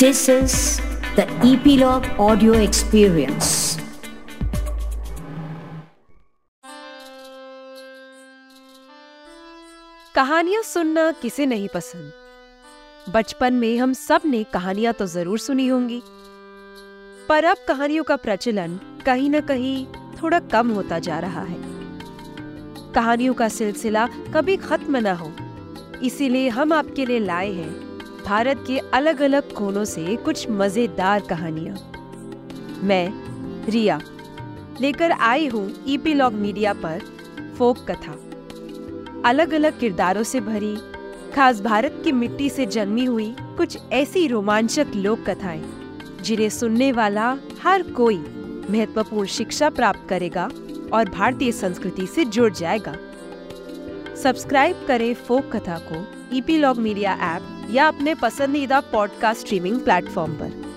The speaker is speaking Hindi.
This is the Epilogue Audio Experience. कहानियाँ सुनना किसे नहीं पसंद? बचपन में हम सबने कहानियाँ तो ज़रूर सुनी होंगी। पर अब कहानियों का प्रचलन कहीं ना कहीं थोड़ा कम होता जा रहा है। कहानियों का सिलसिला कभी खत्म ना हो। इसीलिए हम आपके लिए लाए हैं भारत के अलग अलग कोनों से कुछ मज़ेदार कहानियाँ। मैं, रिया, लेकर आई हूँ ईपीलॉग मीडिया पर फोक कथा। अलग अलग किरदारों से भरी, खास भारत की मिट्टी से जन्मी हुई कुछ ऐसी रोमांचक लोक कथाएँ, जिन्हें सुनने वाला हर कोई महत्वपूर्ण शिक्षा प्राप्त करेगा और भारतीय संस्कृति से जुड़ जाएगा। सब्सक्राइब करें फोक कथा को ईपीलॉग मीडिया ऐप या अपने पसंदीदा पॉडकास्ट स्ट्रीमिंग प्लेटफॉर्म पर।